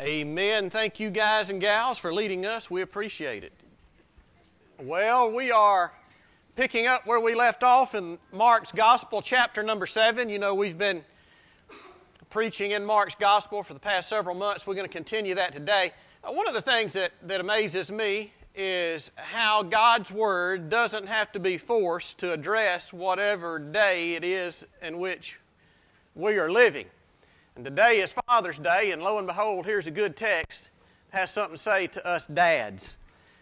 Amen. Thank you, guys and gals, for leading us. We appreciate it. Well, we are picking up where we left off in Mark's Gospel, chapter number seven. You know, we've been preaching in Mark's Gospel for the past several months. We're going to continue that today. Uh, one of the things that, that amazes me is how God's Word doesn't have to be forced to address whatever day it is in which we are living. And today is Father's Day, and lo and behold, here's a good text that has something to say to us dads.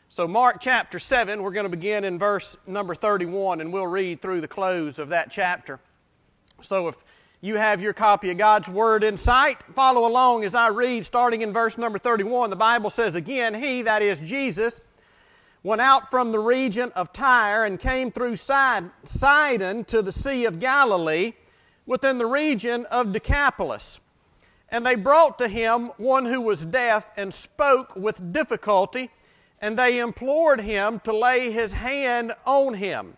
So, Mark chapter 7, we're going to begin in verse number 31, and we'll read through the close of that chapter. So, if you have your copy of God's Word in sight, follow along as I read, starting in verse number 31. The Bible says, Again, He, that is Jesus, went out from the region of Tyre and came through Sidon to the Sea of Galilee within the region of Decapolis. And they brought to him one who was deaf and spoke with difficulty, and they implored him to lay his hand on him.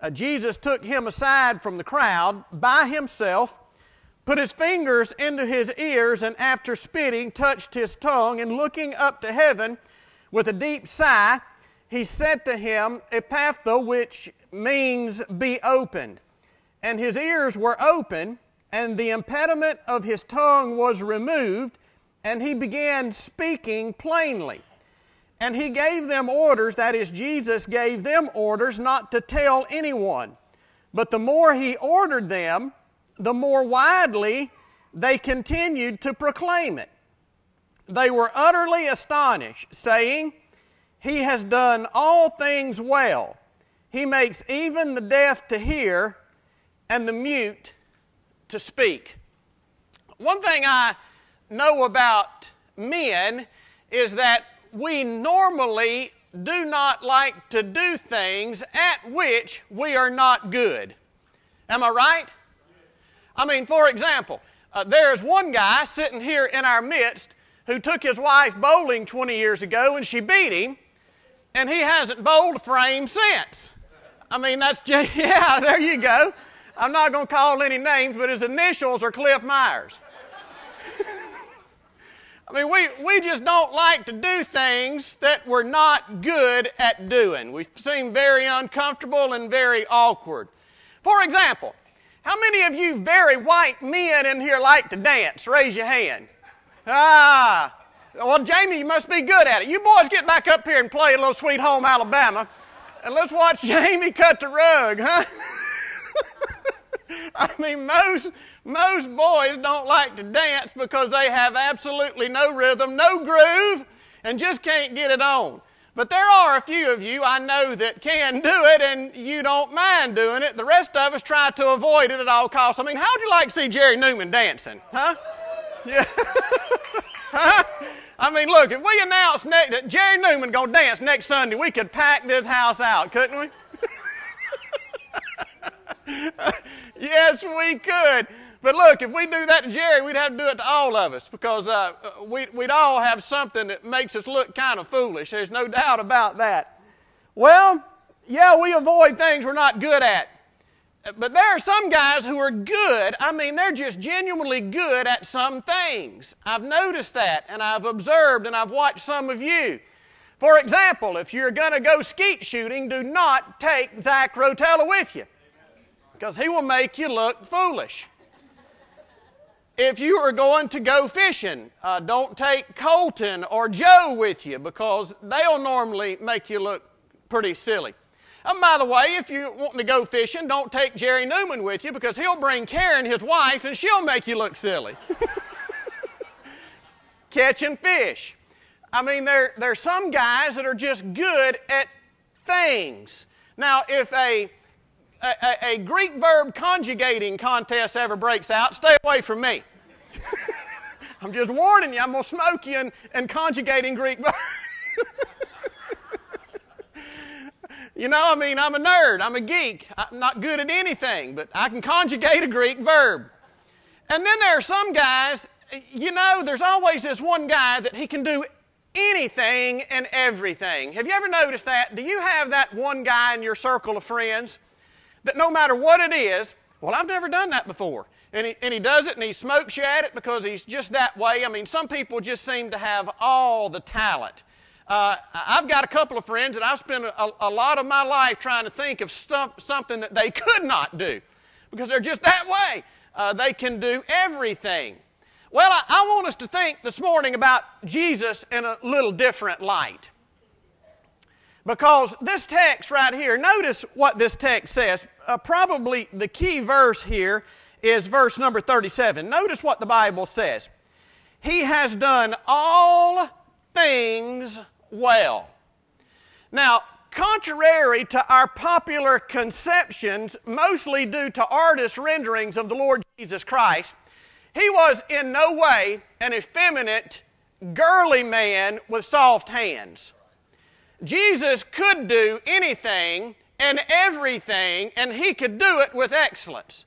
Uh, Jesus took him aside from the crowd by himself, put his fingers into his ears, and after spitting, touched his tongue, and looking up to heaven with a deep sigh, he said to him, Ephphatha, which means be opened and his ears were open, and the impediment of his tongue was removed, and he began speaking plainly. And he gave them orders, that is, Jesus gave them orders not to tell anyone. But the more he ordered them, the more widely they continued to proclaim it. They were utterly astonished, saying, He has done all things well. He makes even the deaf to hear and the mute to speak. One thing I know about men is that we normally do not like to do things at which we are not good. Am I right? I mean, for example, uh, there's one guy sitting here in our midst who took his wife bowling 20 years ago and she beat him, and he hasn't bowled a frame since. I mean, that's just, yeah, there you go. I'm not going to call any names, but his initials are Cliff Myers. I mean, we, we just don't like to do things that we're not good at doing. We seem very uncomfortable and very awkward. For example, how many of you very white men in here like to dance? Raise your hand. Ah, well, Jamie, you must be good at it. You boys get back up here and play a little Sweet Home Alabama, and let's watch Jamie cut the rug, huh? I mean, most, most boys don't like to dance because they have absolutely no rhythm, no groove, and just can't get it on. But there are a few of you I know that can do it and you don't mind doing it. The rest of us try to avoid it at all costs. I mean, how'd you like to see Jerry Newman dancing? Huh? Yeah. huh? I mean, look, if we announce ne- that Jerry Newman gonna dance next Sunday, we could pack this house out, couldn't we? yes, we could. But look, if we do that to Jerry, we'd have to do it to all of us because uh, we, we'd all have something that makes us look kind of foolish. There's no doubt about that. Well, yeah, we avoid things we're not good at. But there are some guys who are good. I mean, they're just genuinely good at some things. I've noticed that, and I've observed, and I've watched some of you. For example, if you're going to go skeet shooting, do not take Zach Rotella with you because he will make you look foolish. If you are going to go fishing, uh, don't take Colton or Joe with you because they'll normally make you look pretty silly. And by the way, if you're wanting to go fishing, don't take Jerry Newman with you because he'll bring Karen, his wife, and she'll make you look silly. Catching fish. I mean, there, there are some guys that are just good at things. Now, if a a, a, Greek verb conjugating contest ever breaks out, stay away from me. I'm just warning you, I'm going to smoke you in, in conjugating Greek verbs. you know, I mean, I'm a nerd, I'm a geek. I'm not good at anything, but I can conjugate a Greek verb. And then there are some guys, you know, there's always this one guy that he can do anything and everything. Have you ever noticed that? Do you have that one guy in your circle of friends? That no matter what it is, well, I've never done that before. and he, and he does it and he smokes you at it because he's just that way. I mean, some people just seem to have all the talent. Uh, I've got a couple of friends that I've spent a, a lot of my life trying to think of something that they could not do because they're just that way. Uh, they can do everything. Well, I, I want us to think this morning about Jesus in a little different light. Because this text right here, notice what this text says. Uh, probably the key verse here is verse number 37. Notice what the Bible says. He has done all things well. Now, contrary to our popular conceptions, mostly due to artist renderings of the Lord Jesus Christ, he was in no way an effeminate, girly man with soft hands. Jesus could do anything and everything, and he could do it with excellence.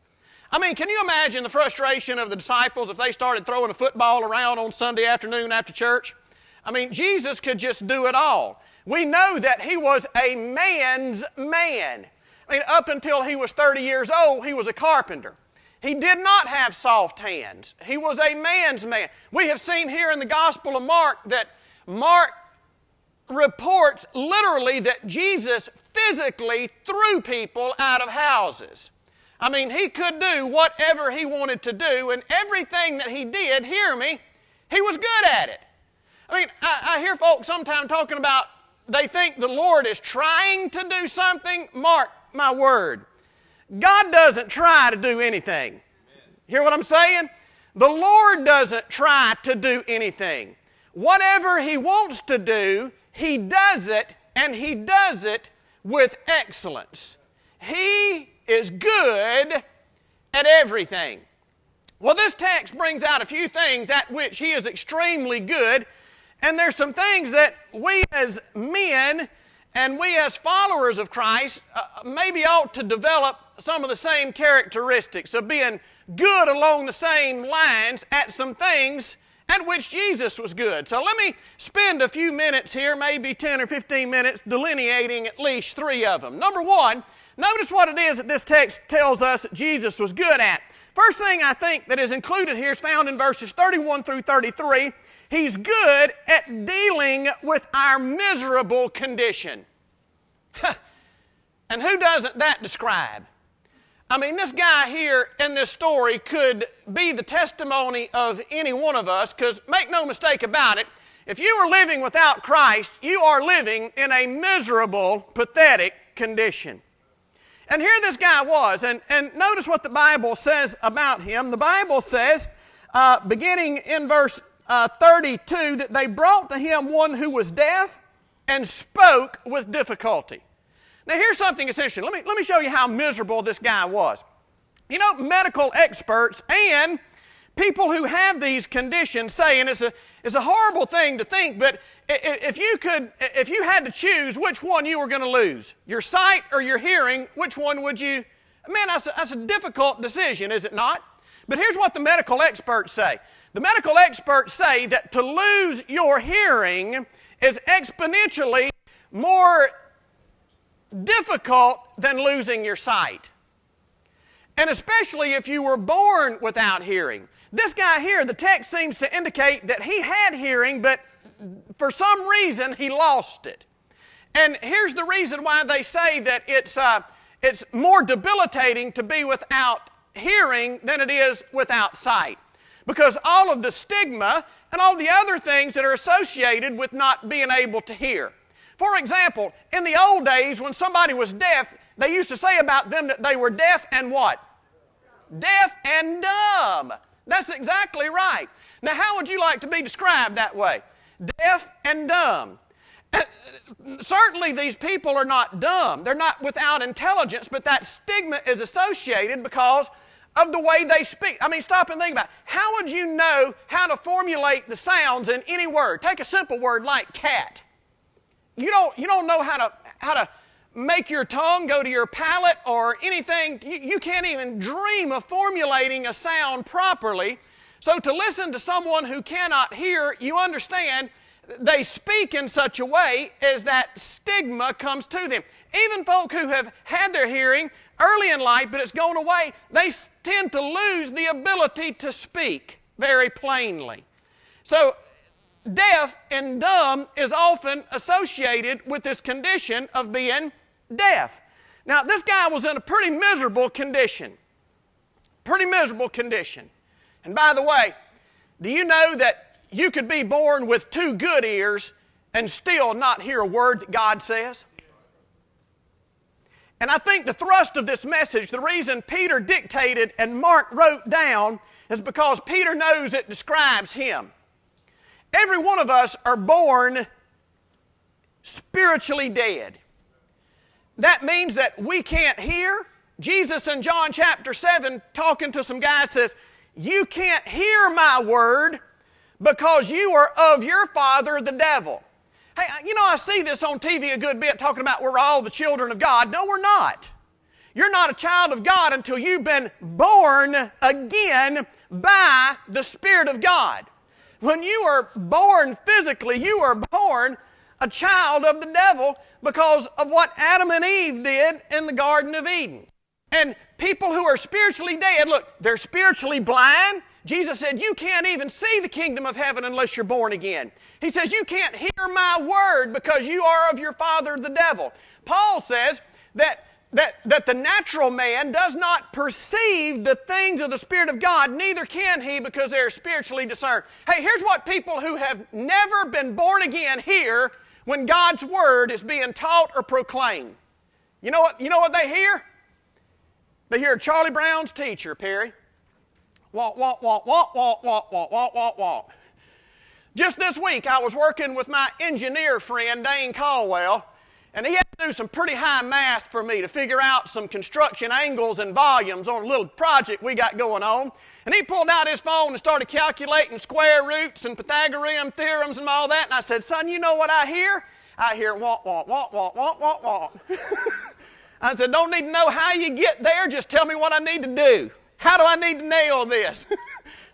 I mean, can you imagine the frustration of the disciples if they started throwing a football around on Sunday afternoon after church? I mean, Jesus could just do it all. We know that he was a man's man. I mean, up until he was 30 years old, he was a carpenter. He did not have soft hands. He was a man's man. We have seen here in the Gospel of Mark that Mark reports literally that Jesus physically threw people out of houses. I mean, he could do whatever he wanted to do, and everything that he did, hear me, he was good at it. I mean, I, I hear folks sometimes talking about they think the Lord is trying to do something. Mark my word. God doesn't try to do anything. Hear what I'm saying? The Lord doesn't try to do anything. Whatever He wants to do, He does it, and He does it with excellence. He is good at everything. Well, this text brings out a few things at which He is extremely good and there's some things that we as men and we as followers of Christ uh, maybe ought to develop some of the same characteristics of being good along the same lines at some things at which Jesus was good. So let me spend a few minutes here, maybe 10 or 15 minutes, delineating at least three of them. Number one, notice what it is that this text tells us that Jesus was good at. First thing I think that is included here is found in verses 31 through 33. He's good at dealing with our miserable condition. and who doesn't that describe? I mean, this guy here in this story could be the testimony of any one of us, because make no mistake about it, if you are living without Christ, you are living in a miserable, pathetic condition. And here this guy was, and, and notice what the Bible says about him. The Bible says, uh, beginning in verse uh, 32 that they brought to him one who was deaf and spoke with difficulty. Now, here's something essential. Let me, let me show you how miserable this guy was. You know, medical experts and people who have these conditions say, and it's a, it's a horrible thing to think, but if you could, if you had to choose which one you were going to lose, your sight or your hearing, which one would you? Man, that's a, that's a difficult decision, is it not? But here's what the medical experts say the medical experts say that to lose your hearing is exponentially more difficult than losing your sight. And especially if you were born without hearing. This guy here, the text seems to indicate that he had hearing, but for some reason he lost it. And here's the reason why they say that it's, uh, it's more debilitating to be without hearing than it is without sight because all of the stigma and all the other things that are associated with not being able to hear. For example, in the old days when somebody was deaf, they used to say about them that they were deaf and what? Deaf and dumb. That's exactly right. Now, how would you like to be described that way? Deaf and dumb. certainly, these people are not dumb. They're not without intelligence, but that stigma is associated because of the way they speak. I mean, stop and think about it. How would you know how to formulate the sounds in any word? Take a simple word like cat. You don't, you don't know how to, how to make your tongue go to your palate or anything. You, you can't even dream of formulating a sound properly. So, to listen to someone who cannot hear, you understand they speak in such a way as that stigma comes to them. Even folk who have had their hearing early in life, but it's gone away, they tend to lose the ability to speak very plainly. So, deaf and dumb is often associated with this condition of being deaf. Now, this guy was in a pretty miserable condition. Pretty miserable condition. And by the way, do you know that you could be born with two good ears and still not hear a word that God says? And I think the thrust of this message, the reason Peter dictated and Mark wrote down, is because Peter knows it describes him. Every one of us are born spiritually dead. That means that we can't hear. Jesus in John chapter 7, talking to some guys, says, You can't hear my word because you are of your father, the devil. Hey, uh, you know, I see this on TV a good bit talking about we're all the children of God. No, we're not. You're not a child of God until you've been born again by the Spirit of God. When you are born physically, you are born a child of the devil because of what Adam and Eve did in the Garden of Eden. And people who are spiritually dead, look, they're spiritually blind. Jesus said, You can't even see the kingdom of heaven unless you're born again. He says, You can't hear my word because you are of your father, the devil. Paul says that, that, that the natural man does not perceive the things of the Spirit of God, neither can he because they're spiritually discerned. Hey, here's what people who have never been born again hear when God's word is being taught or proclaimed. You know what, you know what they hear? They hear Charlie Brown's teacher, Perry. Walk, walk, walk, walk, walk, walk, walk, walk, walk, walk. Just this week, I was working with my engineer friend, Dane Caldwell, and he had to do some pretty high math for me to figure out some construction angles and volumes on a little project we got going on. And he pulled out his phone and started calculating square roots and Pythagorean theorems and all that. And I said, Son, you know what I hear? I hear walk, walk, walk, walk, walk, walk, walk. I said, Don't need to know how you get there, just tell me what I need to do. How do I need to nail this?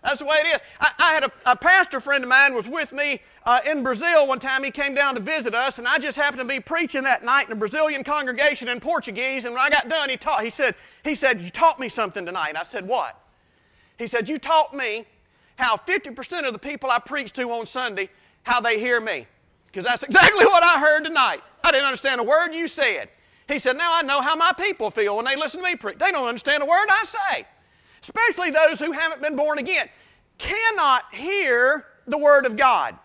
That's the way it is. I, I had a, a, pastor friend of mine was with me uh, in Brazil one time. He came down to visit us, and I just happened to be preaching that night in a Brazilian congregation in Portuguese. And when I got done, he taught. He said, "He said you taught me something tonight." I said, "What?" He said, "You taught me how 50% of the people I preach to on Sunday how they hear me." Because that's exactly what I heard tonight. I didn't understand a word you said. He said, Now I know how my people feel when they listen to me preach. They don't understand a word I say especially those who haven't been born again, cannot hear the Word of God.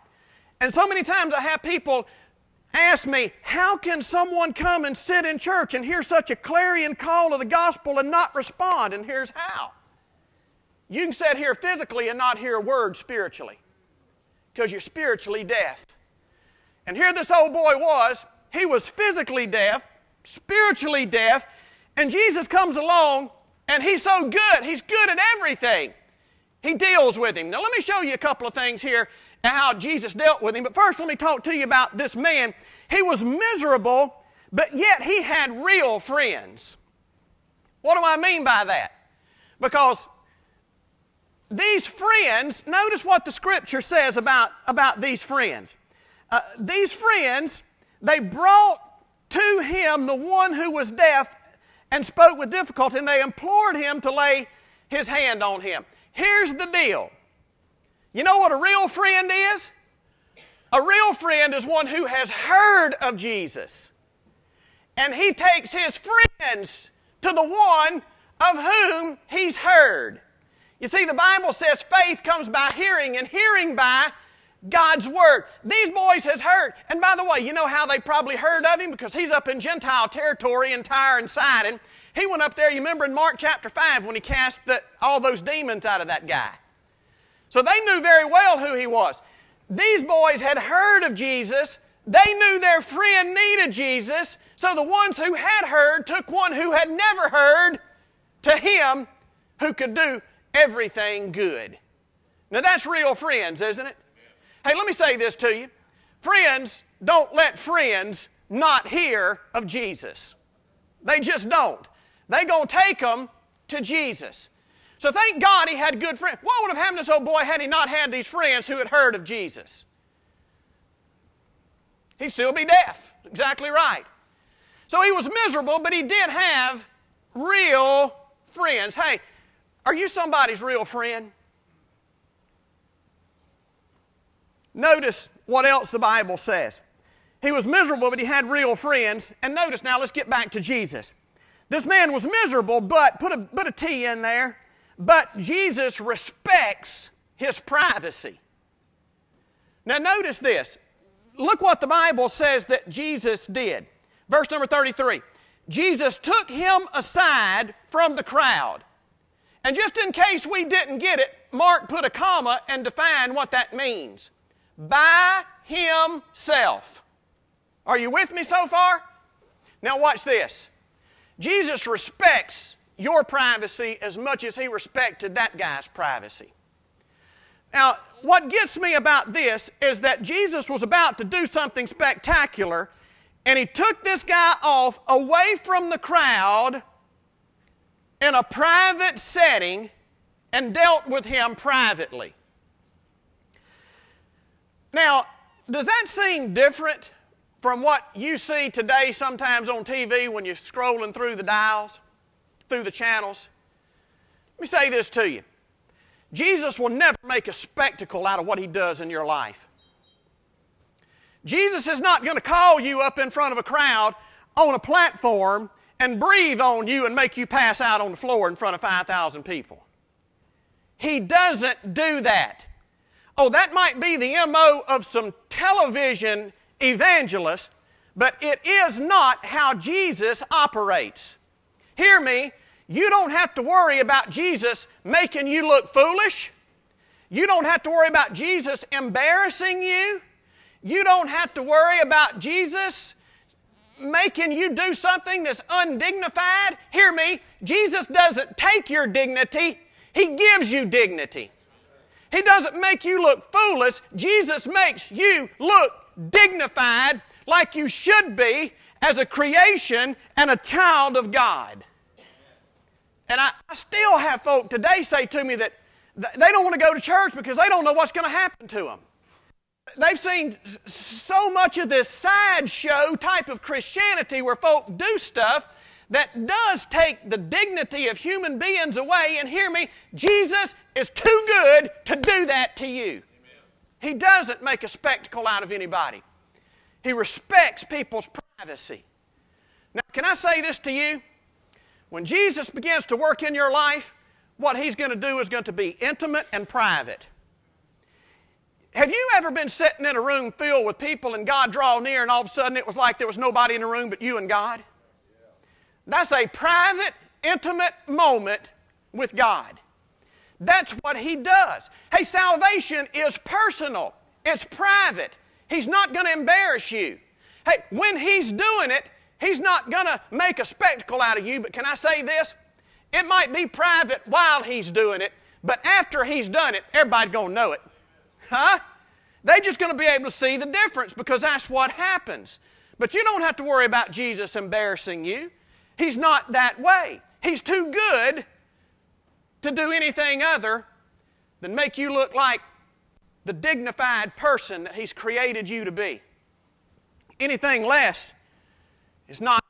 And so many times I have people ask me, How can someone come and sit in church and hear such a clarion call of the gospel and not respond? And here's how. You can sit here physically and not hear a word spiritually because you're spiritually deaf. And here this old boy was. He was physically deaf, spiritually deaf, and Jesus comes along and he's so good. He's good at everything. He deals with him. Now, let me show you a couple of things here how Jesus dealt with him. But first, let me talk to you about this man. He was miserable, but yet he had real friends. What do I mean by that? Because these friends, notice what the scripture says about, about these friends. Uh, these friends, they brought to him the one who was deaf and spoke with difficulty, and they implored him to lay his hand on him. Here's the deal you know what a real friend is? A real friend is one who has heard of Jesus. And he takes his friends to the one of whom he's heard. You see, the Bible says faith comes by hearing, and hearing by God's Word. These boys has heard. And by the way, you know how they probably heard of him? Because he's up in Gentile territory in Tyre and Sidon. He went up there, you remember in Mark chapter 5 when he cast the, all those demons out of that guy. So they knew very well who he was. These boys had heard of Jesus. They knew their friend needed Jesus. So the ones who had heard took one who had never heard to him who could do everything good. Now that's real friends, isn't it? Hey, let me say this to you. Friends don't let friends not hear of Jesus. They just don't. They going to take them to Jesus. So thank God he had good friends. What would have happened to this old boy had he not had these friends who had heard of Jesus? He'd still be deaf. Exactly right. So he was miserable, but he did have real friends. Hey, are you somebody's real friend? Notice what else the Bible says. He was miserable, but he had real friends. And notice now, let's get back to Jesus. This man was miserable, but put a, put a T in there. But Jesus respects his privacy. Now, notice this. Look what the Bible says that Jesus did. Verse number 33 Jesus took him aside from the crowd. And just in case we didn't get it, Mark put a comma and defined what that means. By himself. Are you with me so far? Now, watch this. Jesus respects your privacy as much as he respected that guy's privacy. Now, what gets me about this is that Jesus was about to do something spectacular, and he took this guy off away from the crowd in a private setting and dealt with him privately. Now, does that seem different from what you see today sometimes on TV when you're scrolling through the dials, through the channels? Let me say this to you Jesus will never make a spectacle out of what he does in your life. Jesus is not going to call you up in front of a crowd on a platform and breathe on you and make you pass out on the floor in front of 5,000 people. He doesn't do that. Oh, that might be the MO of some television evangelists, but it is not how Jesus operates. Hear me, you don't have to worry about Jesus making you look foolish. You don't have to worry about Jesus embarrassing you. You don't have to worry about Jesus making you do something that's undignified. Hear me, Jesus doesn't take your dignity, He gives you dignity. He doesn't make you look foolish, Jesus makes you look dignified like you should be as a creation and a child of God. And I, I still have folk today say to me that they don't want to go to church because they don't know what's going to happen to them. They've seen so much of this sideshow type of Christianity where folk do stuff that does take the dignity of human beings away. And hear me, Jesus is too good to do that to you. Amen. He doesn't make a spectacle out of anybody, He respects people's privacy. Now, can I say this to you? When Jesus begins to work in your life, what He's going to do is going to be intimate and private. Have you ever been sitting in a room filled with people and God draw near and all of a sudden it was like there was nobody in the room but you and God? That's a private, intimate moment with God. That's what He does. Hey, salvation is personal, it's private. He's not going to embarrass you. Hey, when He's doing it, He's not going to make a spectacle out of you, but can I say this? It might be private while He's doing it, but after He's done it, everybody's going to know it. Huh? They're just going to be able to see the difference because that's what happens. But you don't have to worry about Jesus embarrassing you. He's not that way. He's too good to do anything other than make you look like the dignified person that He's created you to be. Anything less is not.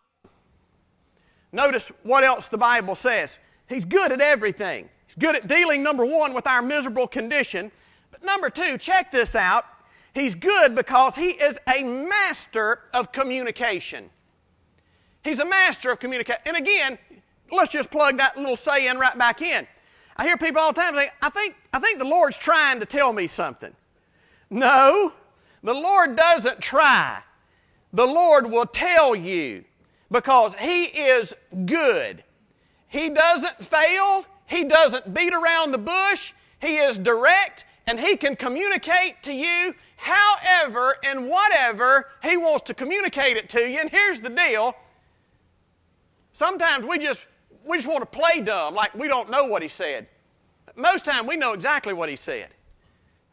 Notice what else the Bible says. He's good at everything. He's good at dealing, number one, with our miserable condition. But number two, check this out. He's good because he is a master of communication. He's a master of communication. And again, let's just plug that little saying right back in. I hear people all the time say, I think, I think the Lord's trying to tell me something. No, the Lord doesn't try. The Lord will tell you because He is good. He doesn't fail, He doesn't beat around the bush, He is direct, and He can communicate to you however and whatever He wants to communicate it to you. And here's the deal Sometimes we just, we just want to play dumb, like we don't know what he said. Most time we know exactly what he said.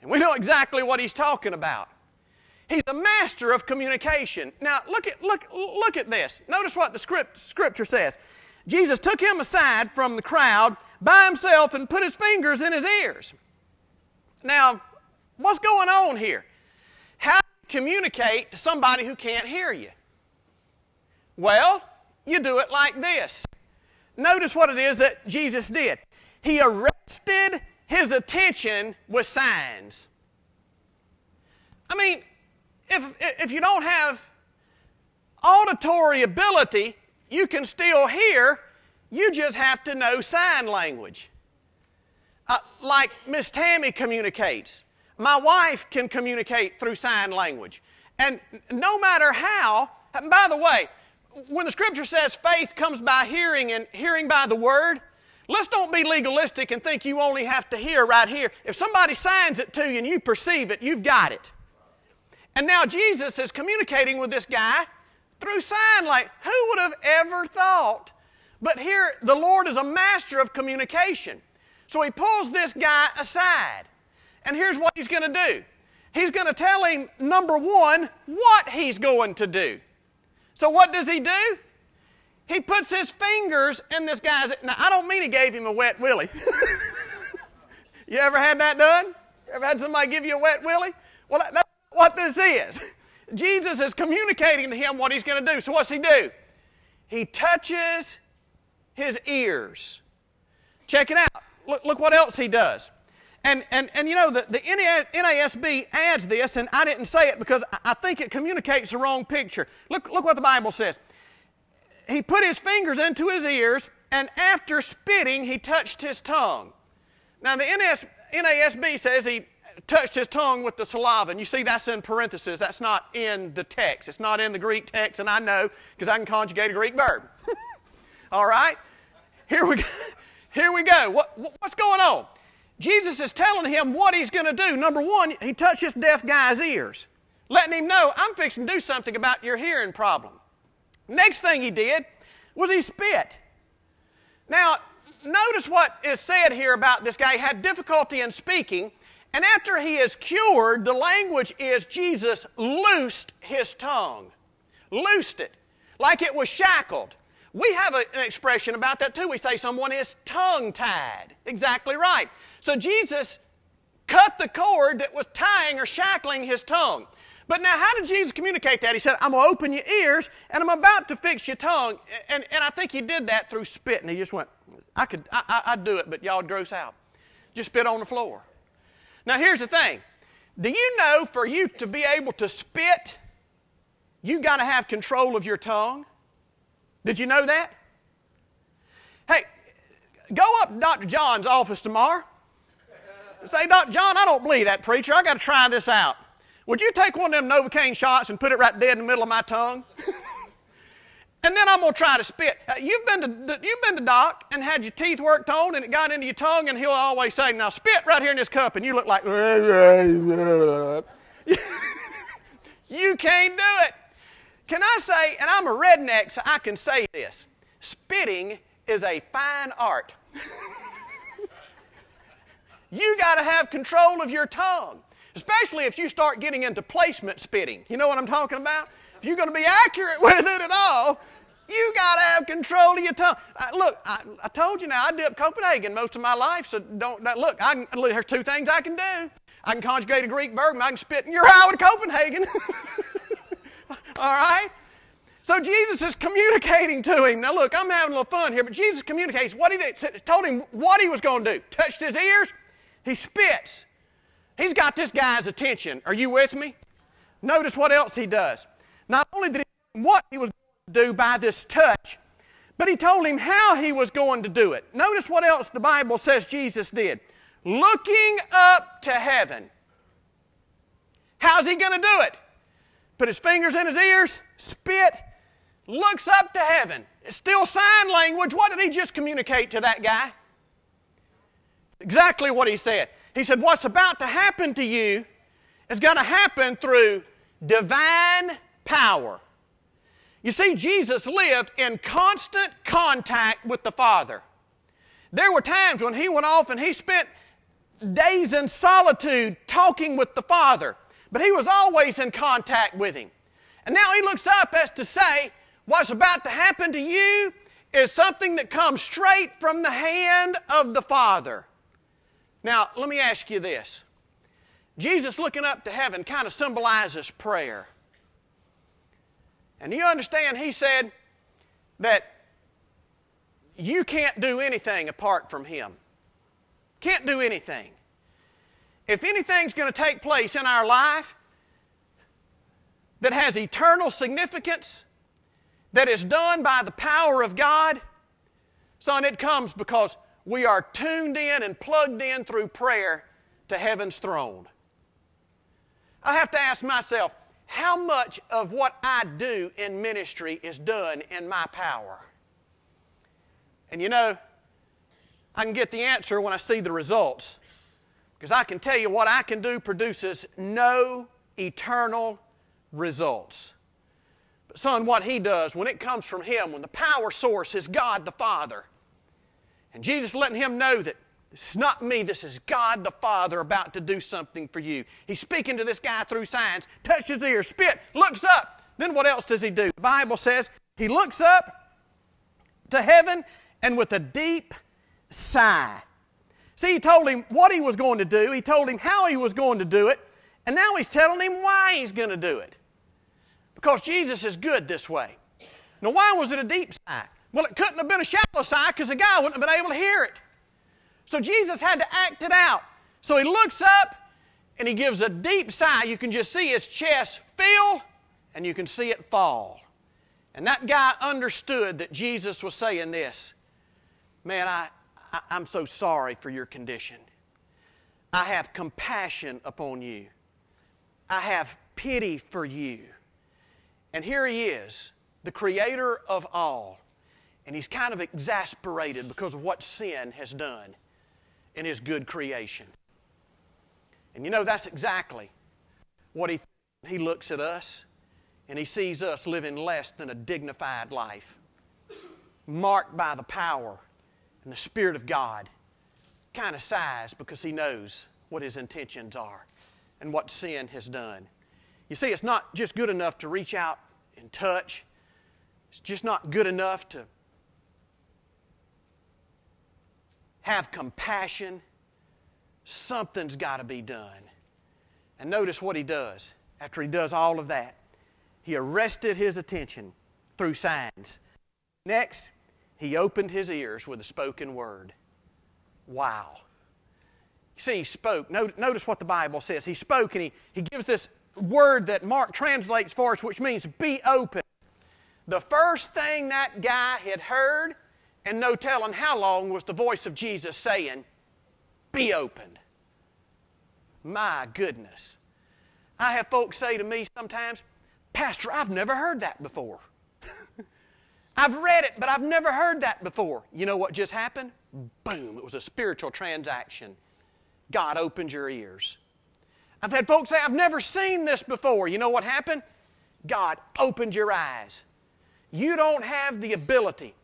And we know exactly what he's talking about. He's a master of communication. Now look at look look at this. Notice what the script, scripture says. Jesus took him aside from the crowd by himself and put his fingers in his ears. Now, what's going on here? How do you communicate to somebody who can't hear you? Well, you do it like this notice what it is that Jesus did. He arrested his attention with signs. I mean, if, if you don't have auditory ability, you can still hear, you just have to know sign language. Uh, like Miss Tammy communicates. My wife can communicate through sign language. And no matter how, and by the way, when the scripture says faith comes by hearing and hearing by the word, let's don't be legalistic and think you only have to hear right here. If somebody signs it to you and you perceive it, you've got it. And now Jesus is communicating with this guy through sign language. Who would have ever thought? But here, the Lord is a master of communication. So he pulls this guy aside. And here's what he's going to do He's going to tell him, number one, what he's going to do. So what does he do? He puts his fingers in this guy's. Now, I don't mean he gave him a wet willy. you ever had that done? Ever had somebody give you a wet willy? Well, that's what this is. Jesus is communicating to him what he's going to do. So what's he do? He touches his ears. Check it out. Look, look what else he does. And, and, and you know, the, the NASB adds this, and I didn't say it because I think it communicates the wrong picture. Look, look what the Bible says. He put his fingers into his ears, and after spitting, he touched his tongue. Now, the NAS, NASB says he touched his tongue with the saliva, and you see that's in parentheses. That's not in the text. It's not in the Greek text, and I know because I can conjugate a Greek verb. All right? Here we go. Here we go. What, what's going on? Jesus is telling him what he's going to do. Number one, he touched this deaf guy's ears, letting him know, I'm fixing to do something about your hearing problem. Next thing he did was he spit. Now, notice what is said here about this guy. He had difficulty in speaking, and after he is cured, the language is Jesus loosed his tongue. Loosed it, like it was shackled. We have a, an expression about that too. We say someone is tongue tied. Exactly right. So Jesus cut the cord that was tying or shackling his tongue. But now, how did Jesus communicate that? He said, I'm going to open your ears and I'm about to fix your tongue. And, and I think he did that through spit. And he just went, I could, I, I'd do it, but y'all would gross out. Just spit on the floor. Now, here's the thing. Do you know for you to be able to spit, you got to have control of your tongue? Did you know that? Hey, go up to Dr. John's office tomorrow. Say, Dr. John, I don't believe that preacher. I got to try this out. Would you take one of them Novocaine shots and put it right dead in the middle of my tongue? and then I'm going to try to spit. Uh, you've, been to, you've been to Doc and had your teeth worked on and it got into your tongue, and he'll always say, Now spit right here in this cup, and you look like. you can't do it. Can I say, and I'm a redneck, so I can say this spitting is a fine art. you got to have control of your tongue, especially if you start getting into placement spitting. You know what I'm talking about? If you're going to be accurate with it at all, you got to have control of your tongue. Uh, look, I, I, told you now, I did up Copenhagen most of my life, so don't, look, I can, look, there's two things I can do. I can conjugate a Greek verb and I can spit in your eye with Copenhagen. All right? So Jesus is communicating to him. Now, look, I'm having a little fun here, but Jesus communicates what he did, told him what he was going to do. Touched his ears, he spits. He's got this guy's attention. Are you with me? Notice what else he does. Not only did he what he was going to do by this touch, but he told him how he was going to do it. Notice what else the Bible says Jesus did. Looking up to heaven. How's he going to do it? Put his fingers in his ears, spit, looks up to heaven. It's still sign language. What did he just communicate to that guy? Exactly what he said. He said, What's about to happen to you is going to happen through divine power. You see, Jesus lived in constant contact with the Father. There were times when he went off and he spent days in solitude talking with the Father but he was always in contact with him. And now he looks up as to say, What's about to happen to you is something that comes straight from the hand of the Father. Now, let me ask you this Jesus looking up to heaven kind of symbolizes prayer. And you understand, he said that you can't do anything apart from Him. Can't do anything. If anything's going to take place in our life that has eternal significance, that is done by the power of God, son, it comes because we are tuned in and plugged in through prayer to heaven's throne. I have to ask myself, how much of what I do in ministry is done in my power? And you know, I can get the answer when I see the results. Because I can tell you what I can do produces no eternal results. But, son, what He does, when it comes from Him, when the power source is God the Father, and Jesus letting Him know that is not me, this is God the Father about to do something for you. He's speaking to this guy through signs, touches his ear, spit, looks up. Then what else does he do? The Bible says he looks up to heaven and with a deep sigh. See, he told him what he was going to do, he told him how he was going to do it, and now he's telling him why he's going to do it. Because Jesus is good this way. Now, why was it a deep sigh? Well, it couldn't have been a shallow sigh because the guy wouldn't have been able to hear it. So Jesus had to act it out. So he looks up and he gives a deep sigh. You can just see his chest fill and you can see it fall. And that guy understood that Jesus was saying this Man, I, I, am so sorry for your condition. I have compassion upon you, I have pity for you. And here he is, the creator of all. And he's kind of exasperated because of what sin has done in His good creation. And you know, that's exactly what He, he looks at us and He sees us living less than a dignified life, marked by the power and the Spirit of God. Kind of sighs because He knows what His intentions are and what sin has done. You see, it's not just good enough to reach out and touch. It's just not good enough to have compassion, something's got to be done. And notice what he does after he does all of that. He arrested his attention through signs. Next, he opened his ears with a spoken word. Wow. You see, he spoke. Notice what the Bible says. He spoke and he, he gives this word that Mark translates for us, which means be open. The first thing that guy had heard and no telling how long was the voice of Jesus saying, Be opened. My goodness. I have folks say to me sometimes, Pastor, I've never heard that before. I've read it, but I've never heard that before. You know what just happened? Boom, it was a spiritual transaction. God opened your ears. I've had folks say, I've never seen this before. You know what happened? God opened your eyes. You don't have the ability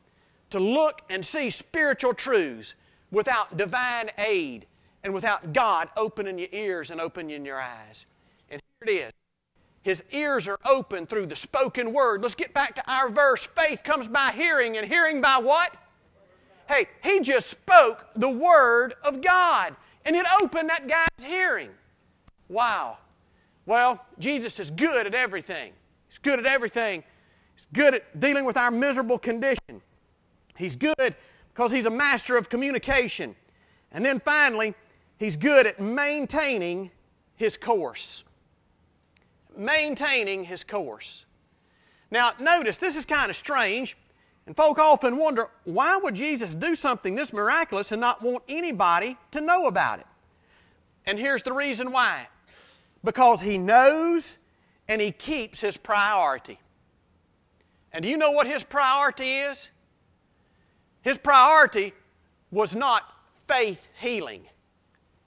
to look and see spiritual truths without divine aid and without God opening your ears and opening your eyes. And here it is. His ears are open through the spoken word. Let's get back to our verse. Faith comes by hearing, and hearing by what? Hey, he just spoke the word of God, and it opened that guy's hearing. Wow. Well, Jesus is good at everything. He's good at everything. He's good at dealing with our miserable condition. He's good because he's a master of communication. And then finally, he's good at maintaining his course. Maintaining his course. Now, notice this is kind of strange, and folk often wonder why would Jesus do something this miraculous and not want anybody to know about it? And here's the reason why because he knows and he keeps his priority. And do you know what his priority is? His priority was not faith healing.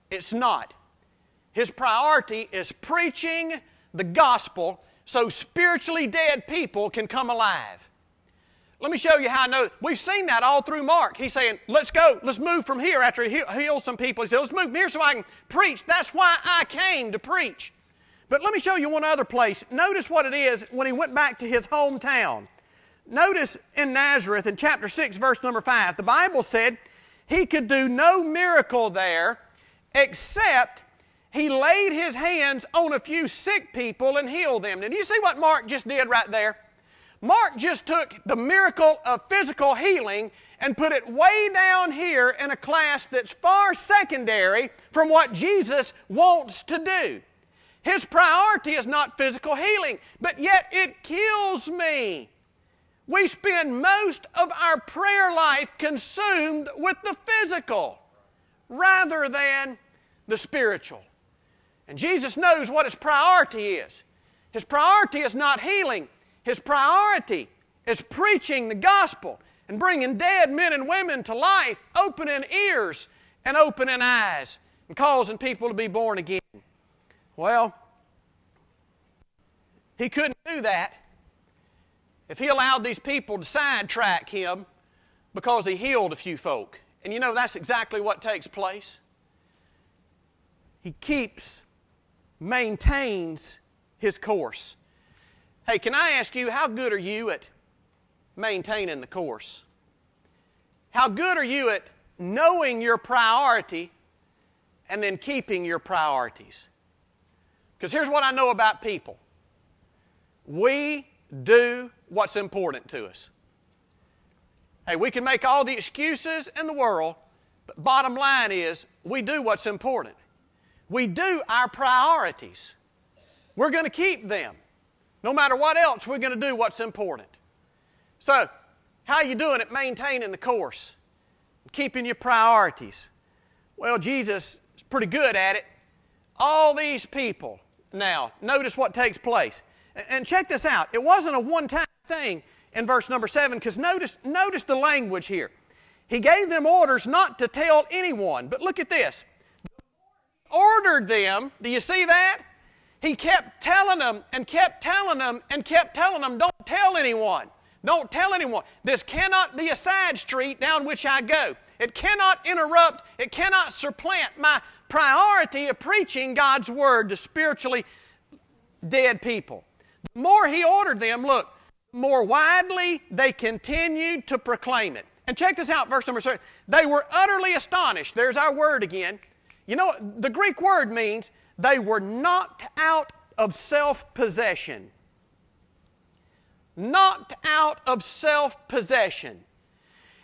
It's not. His priority is preaching the gospel so spiritually dead people can come alive. Let me show you how I know. We've seen that all through Mark. He's saying, let's go, let's move from here after he heals some people. He said, let's move from here so I can preach. That's why I came to preach. But let me show you one other place. Notice what it is when he went back to his hometown. Notice in Nazareth in chapter 6, verse number 5, the Bible said he could do no miracle there except he laid his hands on a few sick people and healed them. Did you see what Mark just did right there? Mark just took the miracle of physical healing and put it way down here in a class that's far secondary from what Jesus wants to do. His priority is not physical healing, but yet it kills me. We spend most of our prayer life consumed with the physical rather than the spiritual. And Jesus knows what his priority is. His priority is not healing, his priority is preaching the gospel and bringing dead men and women to life, opening ears and opening eyes, and causing people to be born again. Well, he couldn't do that if he allowed these people to sidetrack him because he healed a few folk. And you know, that's exactly what takes place. He keeps, maintains his course. Hey, can I ask you, how good are you at maintaining the course? How good are you at knowing your priority and then keeping your priorities? Because here's what I know about people we do what's important to us. Hey, we can make all the excuses in the world, but bottom line is we do what's important. We do our priorities. We're going to keep them. No matter what else, we're going to do what's important. So, how are you doing at maintaining the course? Keeping your priorities? Well, Jesus is pretty good at it. All these people, now, notice what takes place. And check this out. It wasn't a one time thing in verse number 7 because notice, notice the language here. He gave them orders not to tell anyone. But look at this. Ordered them, do you see that? He kept telling them and kept telling them and kept telling them, don't tell anyone. Don't tell anyone. This cannot be a side street down which I go. It cannot interrupt, it cannot supplant my priority of preaching God's Word to spiritually dead people. The more he ordered them, look, more widely they continued to proclaim it. And check this out, verse number 7. They were utterly astonished. There's our word again. You know, the Greek word means they were knocked out of self possession. Knocked out of self possession.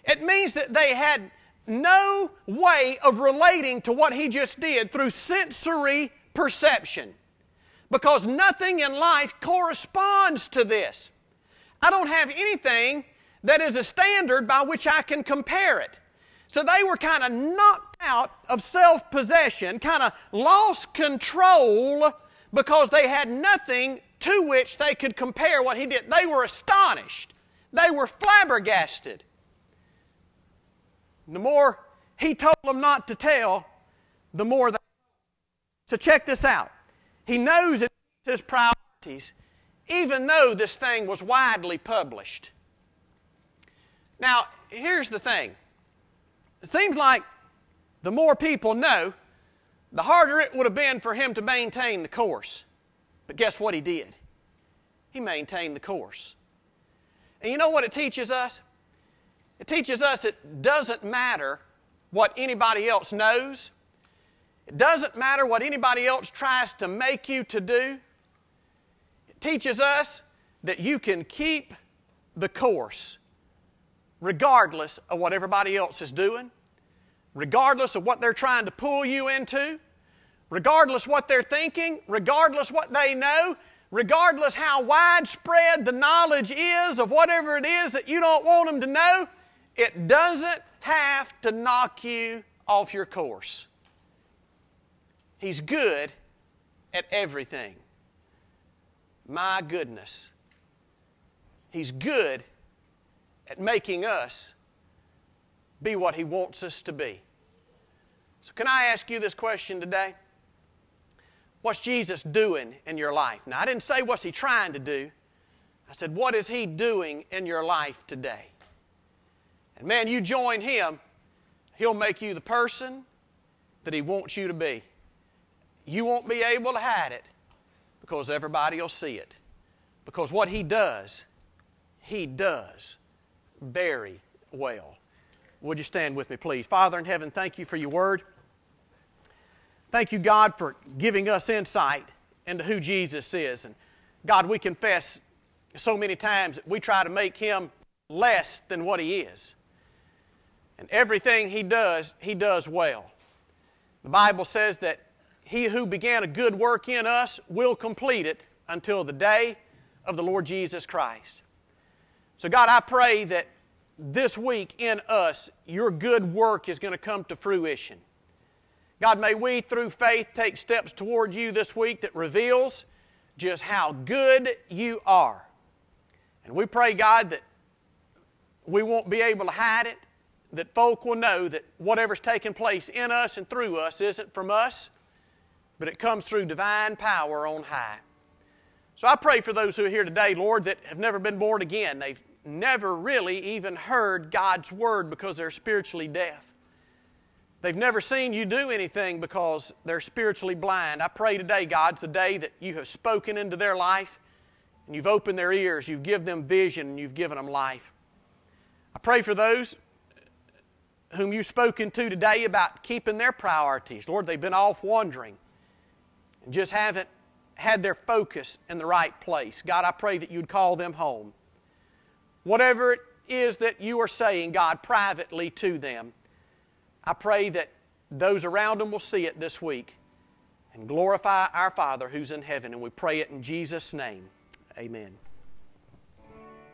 It means that they had no way of relating to what he just did through sensory perception because nothing in life corresponds to this. I don't have anything that is a standard by which I can compare it. So they were kind of knocked out of self possession, kind of lost control because they had nothing to which they could compare what he did. They were astonished, they were flabbergasted. The more he told them not to tell, the more they. So check this out. He knows it his priorities, even though this thing was widely published. Now, here's the thing it seems like the more people know, the harder it would have been for him to maintain the course. But guess what he did? He maintained the course. And you know what it teaches us? It teaches us it doesn't matter what anybody else knows. It doesn't matter what anybody else tries to make you to do. It teaches us that you can keep the course regardless of what everybody else is doing, regardless of what they're trying to pull you into, regardless what they're thinking, regardless what they know, regardless how widespread the knowledge is of whatever it is that you don't want them to know, it doesn't have to knock you off your course. He's good at everything. My goodness. He's good at making us be what He wants us to be. So, can I ask you this question today? What's Jesus doing in your life? Now, I didn't say what's He trying to do. I said, what is He doing in your life today? And man, you join Him, He'll make you the person that He wants you to be. You won't be able to hide it because everybody will see it. Because what He does, He does very well. Would you stand with me, please? Father in heaven, thank you for your word. Thank you, God, for giving us insight into who Jesus is. And God, we confess so many times that we try to make him less than what he is. And everything he does, he does well. The Bible says that he who began a good work in us will complete it until the day of the Lord Jesus Christ. So, God, I pray that this week in us, your good work is going to come to fruition. God, may we, through faith, take steps toward you this week that reveals just how good you are. And we pray, God, that we won't be able to hide it, that folk will know that whatever's taking place in us and through us isn't from us, but it comes through divine power on high. So I pray for those who are here today, Lord, that have never been born again. They've never really even heard God's word because they're spiritually deaf. They've never seen you do anything because they're spiritually blind. I pray today, God's the day that you have spoken into their life and you've opened their ears, you've given them vision, and you've given them life. I pray for those whom you've spoken to today about keeping their priorities. Lord, they've been off wandering and just haven't had their focus in the right place. God, I pray that you'd call them home. Whatever it is that you are saying, God, privately to them, I pray that those around them will see it this week and glorify our Father who's in heaven. And we pray it in Jesus' name. Amen.